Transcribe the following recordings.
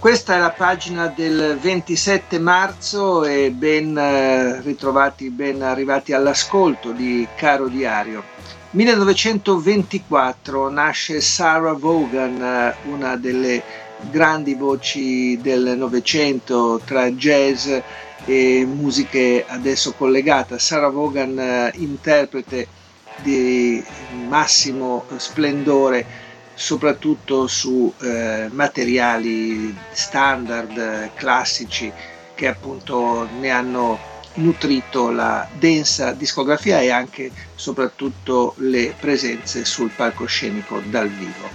Questa è la pagina del 27 marzo e ben eh, ritrovati, ben arrivati all'ascolto di Caro Diario. 1924 nasce Sarah Vaughan, eh, una delle grandi voci del Novecento tra jazz e musiche adesso collegate. Sarah Vaughan, eh, interprete di massimo splendore soprattutto su eh, materiali standard, eh, classici, che appunto ne hanno nutrito la densa discografia e anche soprattutto le presenze sul palcoscenico dal vivo.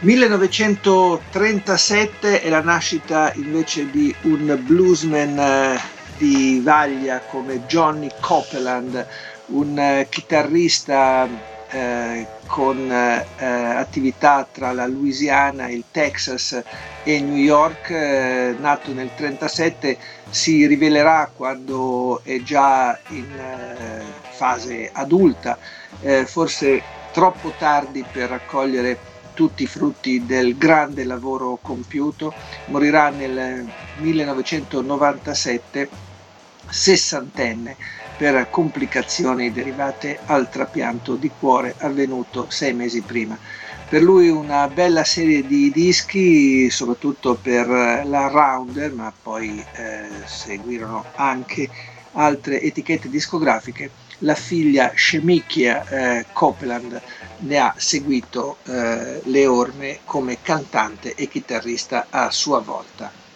1937 è la nascita invece di un bluesman eh, di vaglia come Johnny Copeland, un eh, chitarrista eh, con eh, attività tra la Louisiana, il Texas e New York, eh, nato nel 1937, si rivelerà quando è già in eh, fase adulta, eh, forse troppo tardi per raccogliere tutti i frutti del grande lavoro compiuto, morirà nel 1997, sessantenne per complicazioni derivate al trapianto di cuore avvenuto sei mesi prima. Per lui una bella serie di dischi, soprattutto per la Rounder, ma poi eh, seguirono anche altre etichette discografiche. La figlia Shemikia eh, Copeland ne ha seguito eh, le orme come cantante e chitarrista a sua volta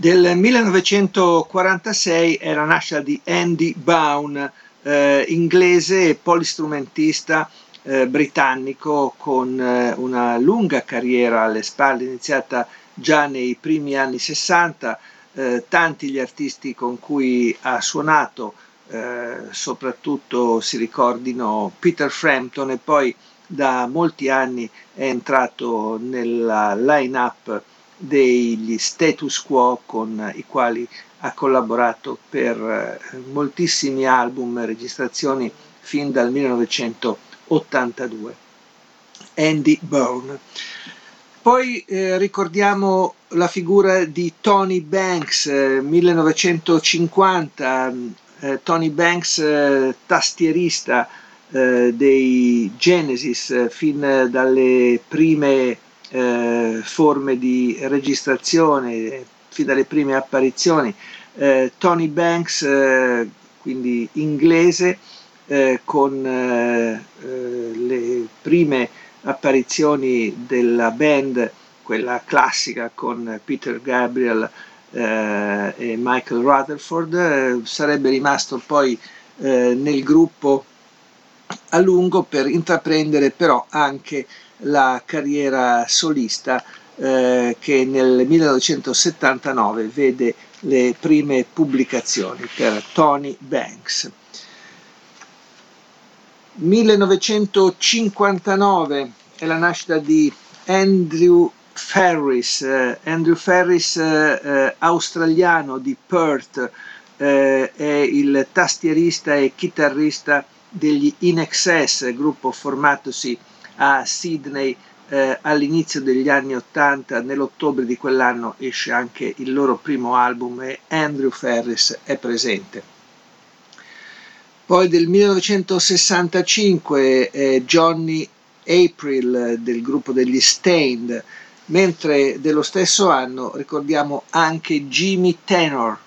del 1946 è la nascita di Andy Baum, eh, inglese e polistrumentista eh, britannico con eh, una lunga carriera alle spalle, iniziata già nei primi anni 60, eh, tanti gli artisti con cui ha suonato, eh, soprattutto si ricordino Peter Frampton e poi da molti anni è entrato nella line-up degli status quo con i quali ha collaborato per eh, moltissimi album, registrazioni fin dal 1982. Andy Byrne. Poi eh, ricordiamo la figura di Tony Banks, eh, 1950, eh, Tony Banks eh, tastierista eh, dei Genesis fin dalle prime eh, forme di registrazione, fin dalle prime apparizioni. Eh, Tony Banks, eh, quindi inglese, eh, con eh, eh, le prime apparizioni della band, quella classica con Peter Gabriel e Michael Rutherford, sarebbe rimasto poi nel gruppo a lungo per intraprendere però anche la carriera solista eh, che nel 1979 vede le prime pubblicazioni per Tony Banks. 1959 è la nascita di Andrew Ferris, eh, Andrew Ferris eh, eh australiano di Perth, eh, è il tastierista e chitarrista degli In Excess, gruppo formatosi a Sydney eh, all'inizio degli anni 80, nell'ottobre di quell'anno esce anche il loro primo album e Andrew Ferris è presente. Poi del 1965 eh, Johnny April del gruppo degli Stained, mentre dello stesso anno ricordiamo anche Jimmy Tenor.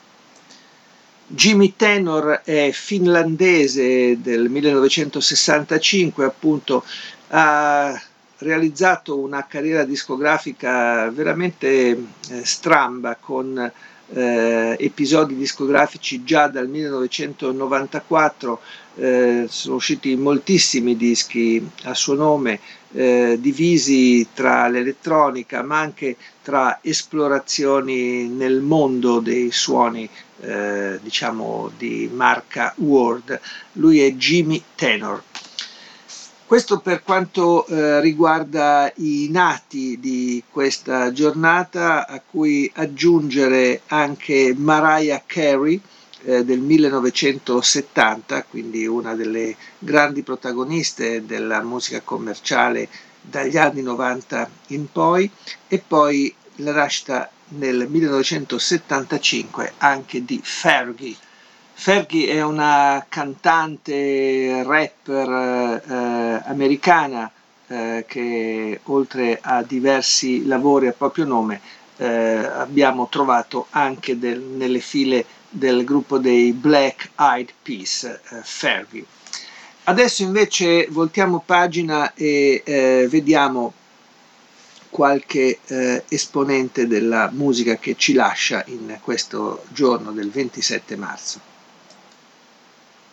Jimmy Tenor è finlandese del 1965, appunto ha realizzato una carriera discografica veramente eh, stramba con eh, episodi discografici già dal 1994, eh, sono usciti moltissimi dischi a suo nome, eh, divisi tra l'elettronica ma anche tra esplorazioni nel mondo dei suoni eh, diciamo di marca Word. Lui è Jimmy Tenor. Questo per quanto eh, riguarda i nati di questa giornata, a cui aggiungere anche Mariah Carey eh, del 1970, quindi una delle grandi protagoniste della musica commerciale dagli anni 90 in poi, e poi la nascita nel 1975 anche di Fergie Fergie è una cantante rapper eh, americana eh, che oltre a diversi lavori a proprio nome eh, abbiamo trovato anche del, nelle file del gruppo dei Black Eyed Peas, eh, Fergie. Adesso invece voltiamo pagina e eh, vediamo qualche eh, esponente della musica che ci lascia in questo giorno del 27 marzo.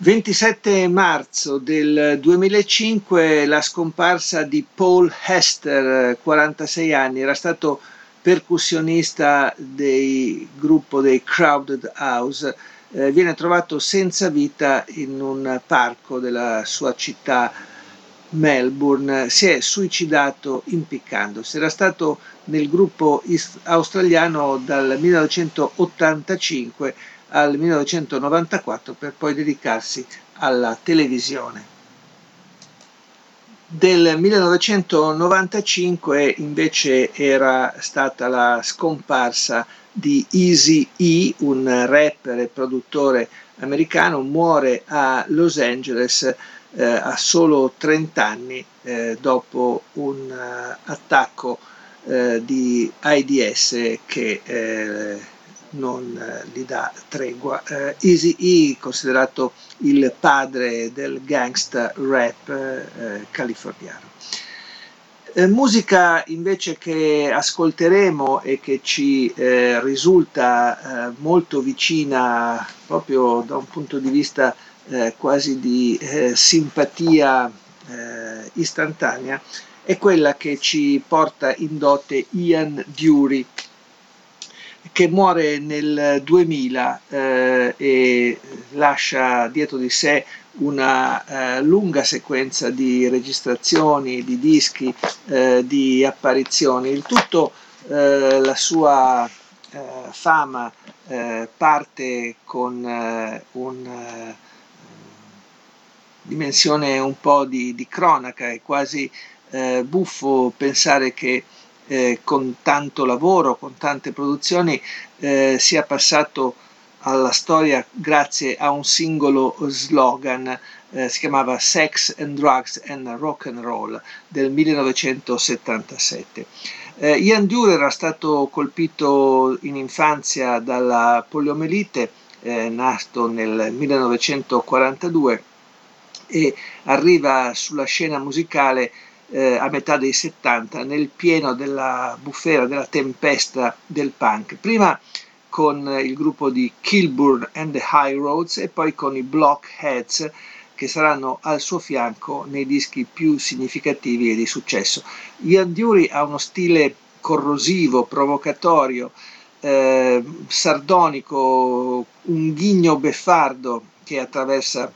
27 marzo del 2005 la scomparsa di Paul Hester, 46 anni, era stato percussionista del gruppo dei Crowded House, eh, viene trovato senza vita in un parco della sua città Melbourne, si è suicidato impiccandosi. Era stato nel gruppo australiano dal 1985 al 1994 per poi dedicarsi alla televisione. Del 1995 invece era stata la scomparsa di Easy E, un rapper e produttore americano, muore a Los Angeles eh, a solo 30 anni eh, dopo un uh, attacco eh, di AIDS che eh, non eh, gli dà tregua. Eh, Easy E, considerato il padre del gangsta rap eh, californiano. Eh, musica invece che ascolteremo e che ci eh, risulta molto vicina proprio da un punto di vista quasi di simpatia istantanea è quella che ci porta in dote Ian Dury che muore nel 2000 eh, e lascia dietro di sé una eh, lunga sequenza di registrazioni, di dischi, eh, di apparizioni. Il tutto eh, la sua eh, fama eh, parte con una dimensione un po' di, di cronaca, è quasi buffo pensare che eh, con tanto lavoro, con tante produzioni, eh, sia passato alla storia grazie a un singolo slogan, eh, si chiamava Sex and Drugs and Rock and Roll del 1977. Eh, Ian Dure era stato colpito in infanzia dalla poliomelite, eh, nato nel 1942 e arriva sulla scena musicale eh, a metà dei 70, nel pieno della bufera, della tempesta del punk. Prima con il gruppo di Kilburn and the High Roads e poi con i Blockheads che saranno al suo fianco nei dischi più significativi e di successo. Ian Dury ha uno stile corrosivo, provocatorio, eh, sardonico, un ghigno beffardo che attraversa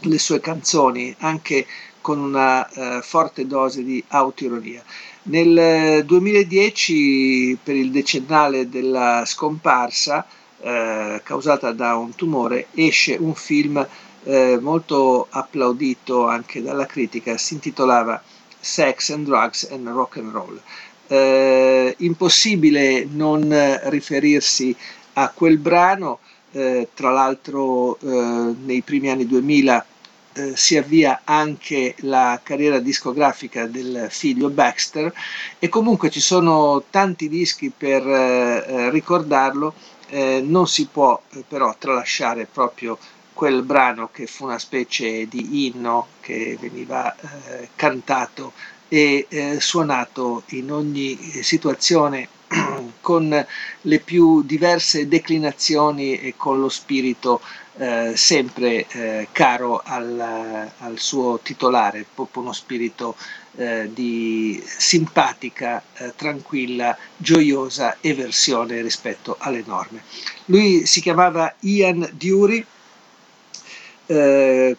le sue canzoni, anche con una eh, forte dose di autoironia. Nel 2010, eh, per il decennale della scomparsa eh, causata da un tumore, esce un film eh, molto applaudito anche dalla critica, si intitolava Sex and Drugs and Rock and Roll. Eh, impossibile non riferirsi a quel brano, eh, tra l'altro nei primi anni 2000 eh, si avvia anche la carriera discografica del figlio Baxter e comunque ci sono tanti dischi per eh, eh ricordarlo, eh, non si può eh, però tralasciare proprio quel brano che fu una specie di inno che veniva cantato e suonato in ogni situazione con le più diverse declinazioni e con lo spirito eh, sempre eh, caro al, al, suo titolare, proprio uno spirito eh, di simpatica, eh, tranquilla, gioiosa eversione rispetto alle norme. Lui si chiamava Ian Dury, eh,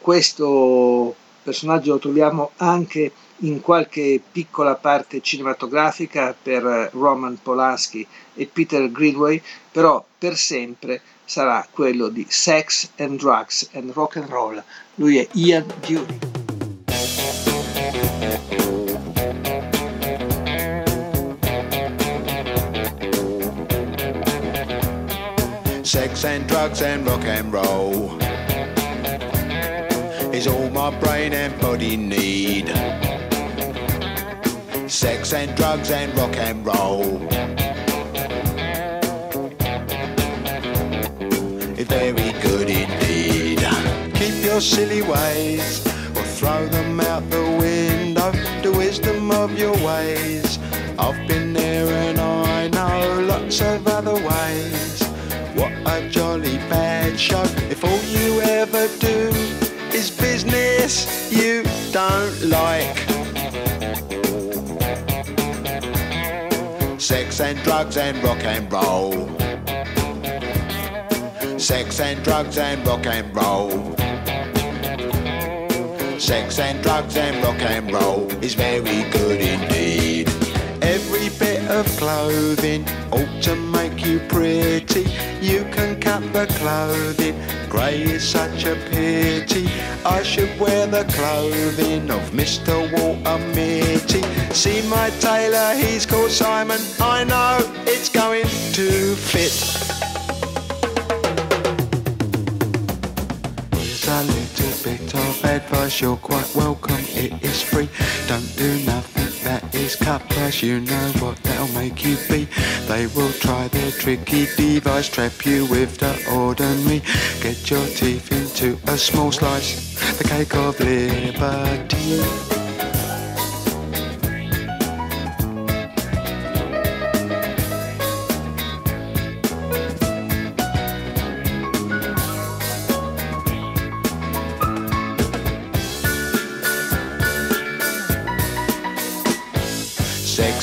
questo personaggio lo troviamo anche in qualche piccola parte cinematografica per Roman Polanski e Peter Greenway, però per sempre sarà quello di Sex and Drugs and Rock and Roll. Lui è Ian Dury. Sex and drugs and rock and roll is all my brain and body need. Sex and drugs and rock and roll. It's Very good indeed. Keep your silly ways or throw them out the window. The wisdom of your ways. I've been there and I know lots of other ways. What a jolly bad show you don't like. Sex and drugs and rock and roll. Sex and drugs and rock and roll. Sex and drugs and rock and roll is very good indeed. Every bit of clothing ought to make you pretty. You can clothing, grey is such a pity. I should wear the clothing of Mr. Walter Mitty. See my tailor, he's called Simon. I know it's going to fit. Here's a little bit of advice, you're quite welcome, it is free. Don't do nothing is you know what they'll make you be. They will try their tricky device, trap you with the ordinary. Get your teeth into a small slice, the cake of liberty.